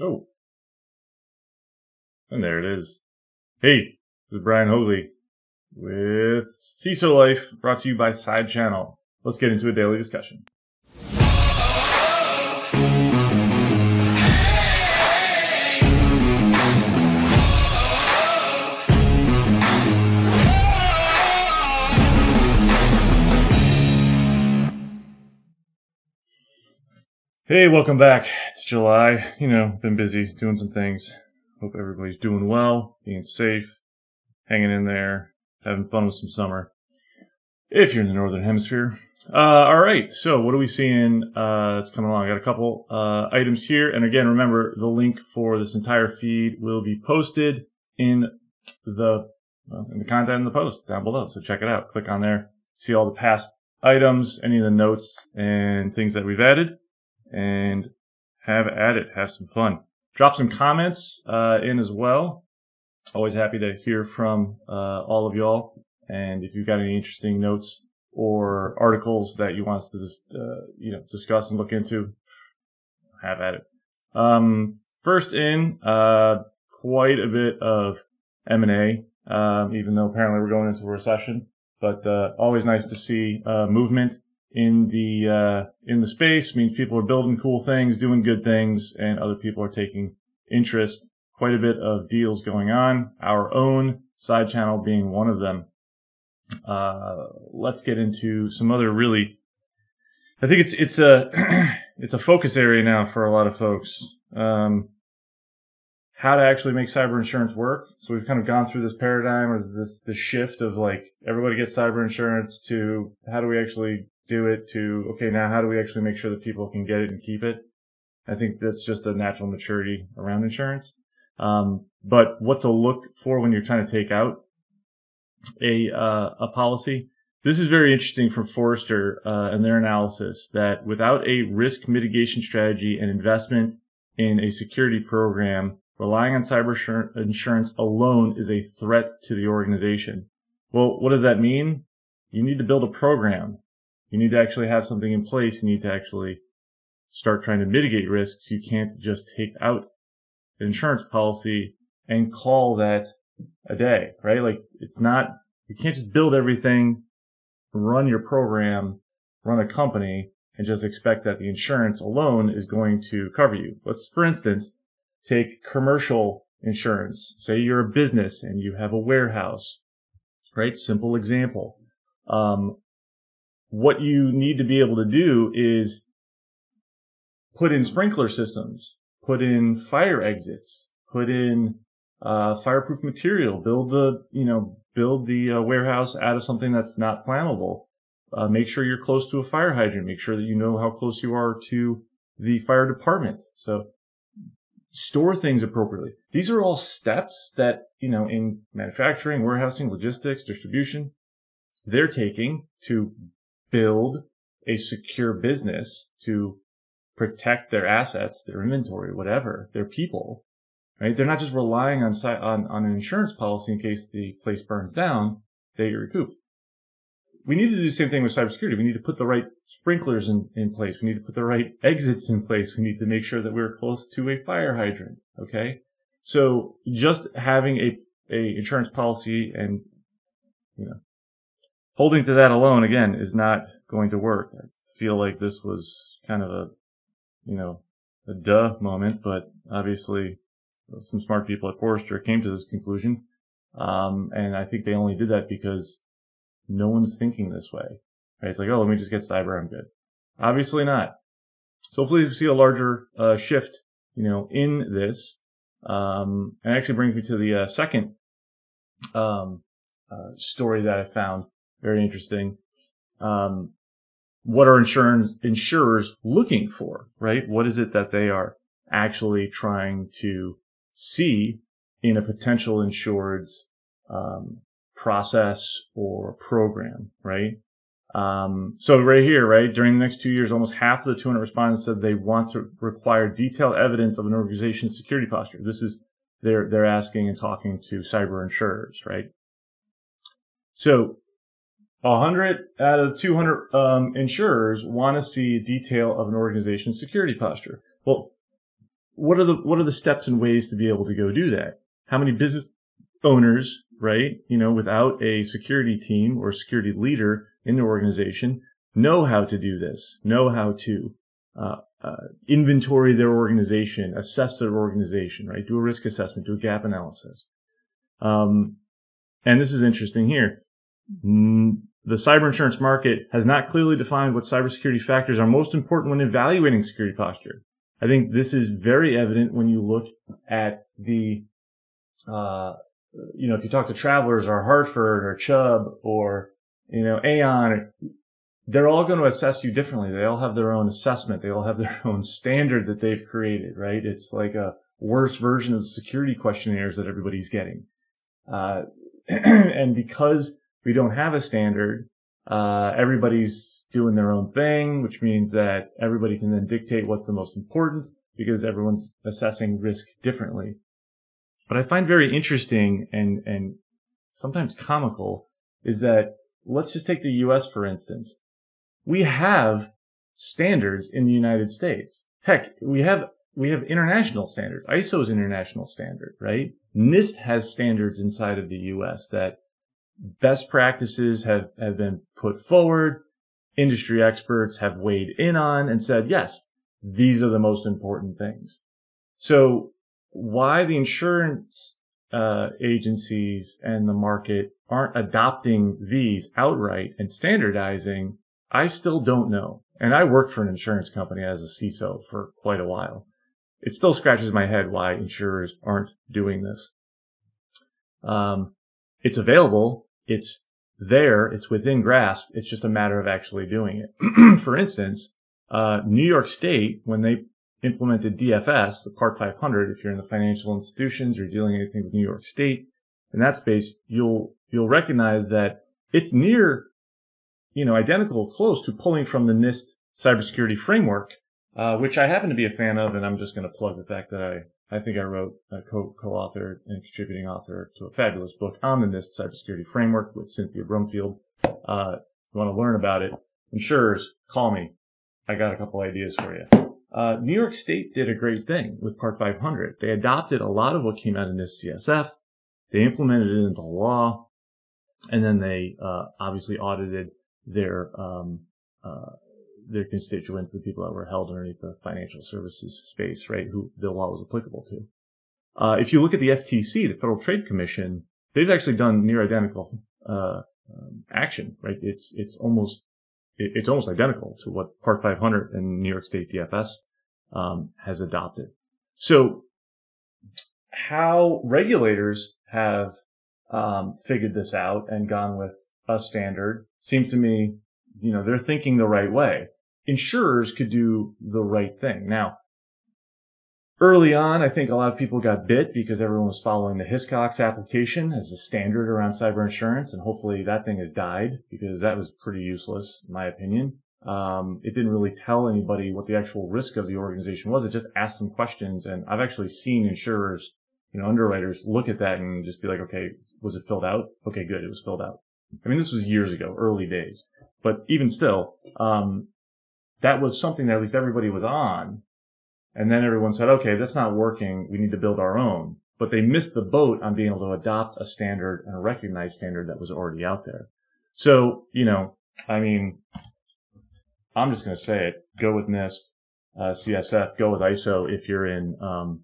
Oh. And there it is. Hey, this is Brian Haugli with CISO Life, brought to you by Side Channel. Let's get into a daily discussion. Hey, welcome back. It's July. You know, been busy doing some things. Hope everybody's doing well, being safe, hanging in there, having fun with some summer. If you're in the Northern Hemisphere. Uh, all right. So what are we seeing? Uh, it's coming along. I got a couple, uh, items here. And again, remember the link for this entire feed will be posted in the, well, in the content in the post down below. So check it out. Click on there. See all the past items, any of the notes and things that we've added and have at it. Have some fun. Drop some comments uh, in as well. Always happy to hear from uh, all of y'all. And if you've got any interesting notes or articles that you want us to just, uh, you know, discuss and look into, have at it. Um, first in, uh, quite a bit of M&A, um, even though apparently we're going into a recession, but, uh, always nice to see, uh, movement in the uh, in the space means people are building cool things, doing good things, and other people are taking interest. Quite a bit of deals going on. Our own side channel being one of them. Uh, let's get into some other really. I think it's it's a it's a focus area now for a lot of folks. Um, how to actually make cyber insurance work. So we've kind of gone through this paradigm or this this shift of like everybody gets cyber insurance to how do we actually do it to, okay, now how do we actually make sure that people can get it and keep it? I think that's just a natural maturity around insurance. Um, but what to look for when you're trying to take out a, uh, a policy. This is very interesting from Forrester, uh, and their analysis that without a risk mitigation strategy and investment in a security program, relying on cyber insurance alone is a threat to the organization. Well, what does that mean? You need to build a program. You need to actually have something in place. You need to actually start trying to mitigate risks. You can't just take out an insurance policy and call that a day, right? Like it's not, you can't just build everything, run your program, run a company and just expect that the insurance alone is going to cover you. Let's, for instance, take commercial insurance. Say you're a business and you have a warehouse, right? Simple example. Um, what you need to be able to do is put in sprinkler systems, put in fire exits, put in uh, fireproof material, build the, you know, build the uh, warehouse out of something that's not flammable. Uh, make sure you're close to a fire hydrant. Make sure that you know how close you are to the fire department. So store things appropriately. These are all steps that, you know, in manufacturing, warehousing, logistics, distribution, they're taking to build a secure business to protect their assets, their inventory, whatever, their people, right? They're not just relying on, on, on an insurance policy in case the place burns down, they recoup. We need to do the same thing with cybersecurity. We need to put the right sprinklers in, in place. We need to put the right exits in place. We need to make sure that we're close to a fire hydrant. Okay. So just having a, a insurance policy and, you know, holding to that alone again is not going to work. I feel like this was kind of a, you know, a duh moment, but obviously some smart people at Forrester came to this conclusion. Um, and I think they only did that because no one's thinking this way. Right? It's like, oh, let me just get cyber. I'm good. Obviously not. So hopefully we see a larger, uh, shift, you know, in this. Um, and actually brings me to the uh, second, um, uh, story that I found very interesting. Um, what are insurance insurers looking for, right? What is it that they are actually trying to see in a potential insured's um, process or program, right? Um, so right here, right, during the next two years, almost half of the 200 respondents said they want to require detailed evidence of an organization's security posture. This is, they're, they're asking and talking to cyber insurers, right? So 100 out of 200 um, insurers want to see detail of an organization's security posture. Well, what are the what are the steps and ways to be able to go do that? How many business owners, right? You know, without a security team or security leader in the organization, know how to do this, know how to uh, uh, inventory their organization, assess their organization, right? Do a risk assessment, do a gap analysis. Um, and this is interesting here. The cyber insurance market has not clearly defined what cybersecurity factors are most important when evaluating security posture. I think this is very evident when you look at the, uh, you know, if you talk to travelers or Hartford or Chubb or, you know, Aon, they're all going to assess you differently. They all have their own assessment. They all have their own standard that they've created, right? It's like a worse version of security questionnaires that everybody's getting. Uh, and because we don't have a standard, uh, everybody's doing their own thing, which means that everybody can then dictate what's the most important because everyone's assessing risk differently. What I find very interesting and, and sometimes comical is that let's just take the US for instance. We have standards in the United States. Heck, we have we have international standards. ISO is international standard, right? NIST has standards inside of the US that best practices have, have been put forward. Industry experts have weighed in on and said, yes, these are the most important things. So why the insurance uh, agencies and the market aren't adopting these outright and standardizing, I still don't know. And I worked for an insurance company as a CISO for quite a while it still scratches my head why insurers aren't doing this. Um, it's available. It's there. It's within grasp. It's just a matter of actually doing it. For instance, uh, New York State, when they implemented DFS, the Part 500, if you're in the financial institutions or dealing anything with New York State, in that space, you'll, you'll recognize that it's near, you know, identical, close to pulling from the NIST cybersecurity framework uh, which I happen to be a fan of, and I'm just going to plug the fact that I, I think I wrote a co- co-author and contributing author to a fabulous book on the NIST cybersecurity framework with Cynthia Brumfield. Uh, if you want to learn about it, insurers, call me. I got a couple ideas for you. Uh, New York State did a great thing with Part 500. They adopted a lot of what came out of NIST CSF. They implemented it into law, and then they uh, obviously audited their um, uh, their constituents, the people that were held underneath the financial services space, right, who the law was applicable to. Uh, if you look at the FTC, the Federal Trade Commission, they've actually done near identical uh, um, action, right? It's it's almost it, it's almost identical to what Part 500 and New York State DFS um, has adopted. So, how regulators have um, figured this out and gone with a standard seems to me, you know, they're thinking the right way insurers could do the right thing. Now, early on, I think a lot of people got bit because everyone was following the Hiscox application as the standard around cyber insurance. And hopefully that thing has died because that was pretty useless, in my opinion. Um, it didn't really tell anybody what the actual risk of the organization was. It just asked some questions. And I've actually seen insurers, you know, underwriters look at that and just be like, okay, was it filled out? Okay, good. It was filled out. I mean, this was years ago, early days, but even still, um, that was something that at least everybody was on. And then everyone said, okay, that's not working. We need to build our own. But they missed the boat on being able to adopt a standard and a recognized standard that was already out there. So, you know, I mean, I'm just going to say it. Go with NIST, uh, CSF, go with ISO if you're in, um,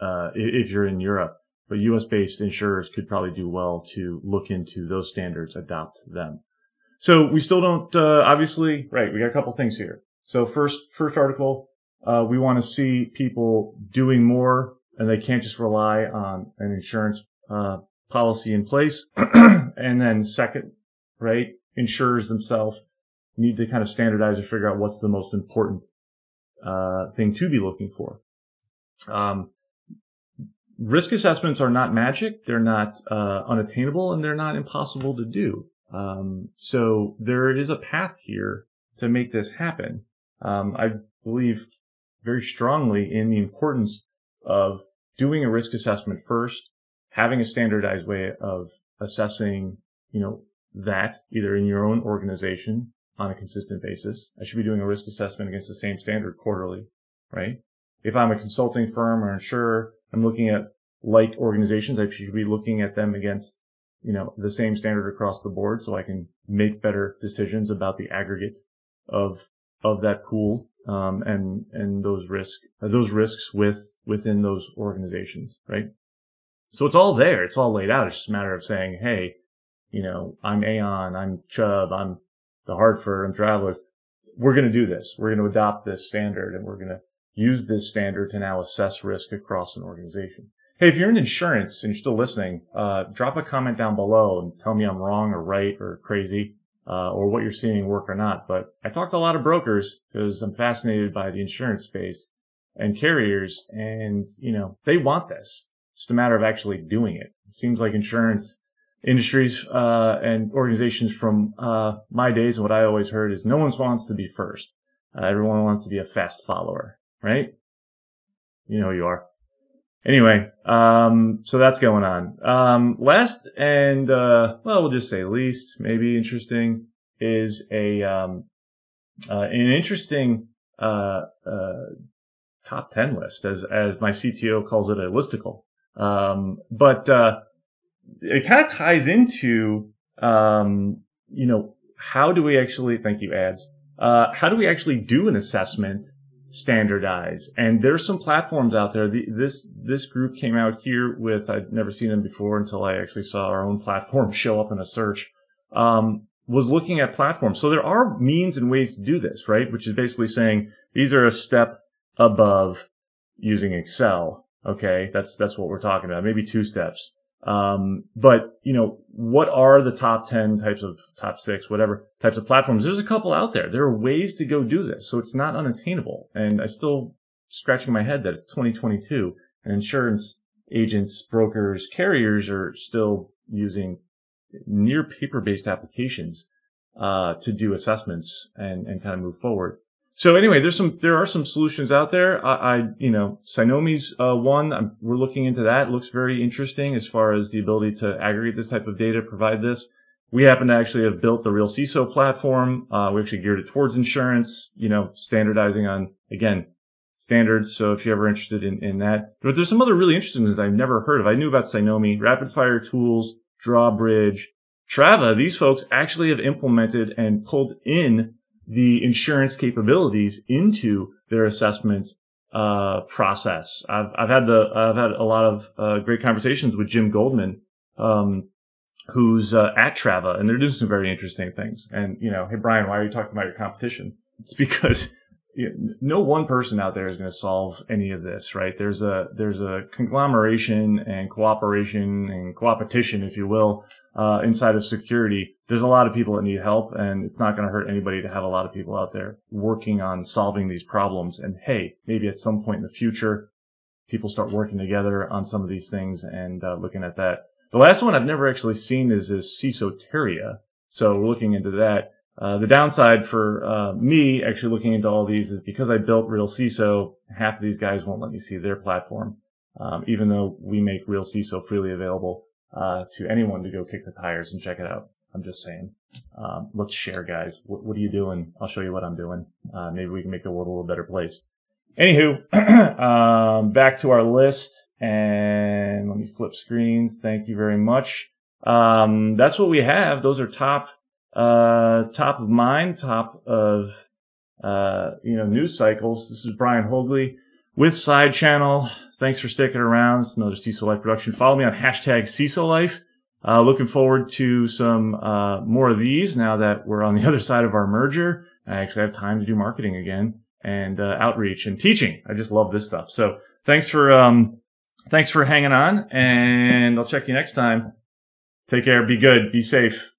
uh, if you're in Europe. But US based insurers could probably do well to look into those standards, adopt them. So we still don't, uh, obviously, right. We got a couple things here. So first, first article, uh, we want to see people doing more and they can't just rely on an insurance, uh, policy in place. and then second, right, insurers themselves need to kind of standardize and figure out what's the most important, uh, thing to be looking for. Um, risk assessments are not magic. They're not, uh, unattainable and they're not impossible to do. Um, so there is a path here to make this happen. Um, I believe very strongly in the importance of doing a risk assessment first, having a standardized way of assessing, you know, that either in your own organization on a consistent basis. I should be doing a risk assessment against the same standard quarterly, right? if I'm a consulting firm or insurer, I'm looking at like organizations. I should be looking at them against, you know, the same standard across the board so I can make better decisions about the aggregate of, of that pool, um, and, and those risk, those risks with, within those organizations, right? So it's all there. It's all laid out. It's just a matter of saying, Hey, you know, I'm Aon, I'm Chubb, I'm the Hartford, I'm Travelers. We're going to do this. We're going to adopt this standard and we're going to use this standard to now assess risk across an organization. Hey, if you're in insurance and you're still listening, uh, drop a comment down below and tell me I'm wrong or right or crazy, uh, or what you're seeing work or not. But I talked to a lot of brokers because I'm fascinated by the insurance space and carriers and, you know, they want this. It's just a matter of actually doing it. It seems like insurance industries, uh, and organizations from, uh, my days and what I always heard is no one wants to be first. Uh, everyone wants to be a fast follower, right? You know who you are. Anyway, um, so that's going on. Um, last and, uh, well, we'll just say least, maybe interesting is a, um, uh, an interesting, uh, uh, top 10 list as, as my CTO calls it a listicle. Um, but, uh, it kind of ties into, um, you know, how do we actually, thank you ads, uh, how do we actually do an assessment standardize. And there's some platforms out there. The, this this group came out here with I'd never seen them before until I actually saw our own platform show up in a search. Um, was looking at platforms. So there are means and ways to do this, right? Which is basically saying these are a step above using Excel. Okay, that's that's what we're talking about. Maybe two steps. Um, but you know, what are the top 10 types of top six, whatever types of platforms? There's a couple out there. There are ways to go do this. So it's not unattainable. And I still scratching my head that it's 2022 and insurance agents, brokers, carriers are still using near paper based applications, uh, to do assessments and, and kind of move forward. So anyway, there's some, there are some solutions out there. I, I you know, Cynomi's, uh, one, I'm, we're looking into that. It looks very interesting as far as the ability to aggregate this type of data, provide this. We happen to actually have built the real CISO platform. Uh, we actually geared it towards insurance, you know, standardizing on, again, standards. So if you're ever interested in, in that, but there's some other really interesting things I've never heard of. I knew about Cynomi, Rapid Fire Tools, Drawbridge, Trava. These folks actually have implemented and pulled in the insurance capabilities into their assessment uh, process. I've I've had the I've had a lot of uh, great conversations with Jim Goldman, um, who's uh, at Trava, and they're doing some very interesting things. And you know, hey Brian, why are you talking about your competition? It's because no one person out there is going to solve any of this, right? There's a there's a conglomeration and cooperation and coopetition, if you will, uh, inside of security, there's a lot of people that need help and it's not going to hurt anybody to have a lot of people out there working on solving these problems. And hey, maybe at some point in the future, people start working together on some of these things and uh, looking at that. The last one I've never actually seen is this CISOteria. So we're looking into that. Uh, the downside for uh, me actually looking into all these is because I built Real CISO, half of these guys won't let me see their platform, um, even though we make Real CISO freely available uh, to anyone to go kick the tires and check it out. I'm just saying. Um, let's share, guys. What, what, are you doing? I'll show you what I'm doing. Uh, maybe we can make the world a little better place. Anywho, um, back to our list and let me flip screens. Thank you very much. Um, that's what we have. Those are top, uh, top of mind, top of, uh, you know, news cycles. This is Brian Haugli with Side Channel. Thanks for sticking around. It's another CISO Life production. Follow me on hashtag CISO Life. Uh, looking forward to some uh, more of these now that we're on the other side of our merger. I actually have time to do marketing again and uh, outreach and teaching. I just love this stuff. So thanks for um, thanks for hanging on, and I'll check you next time. Take care. Be good. Be safe.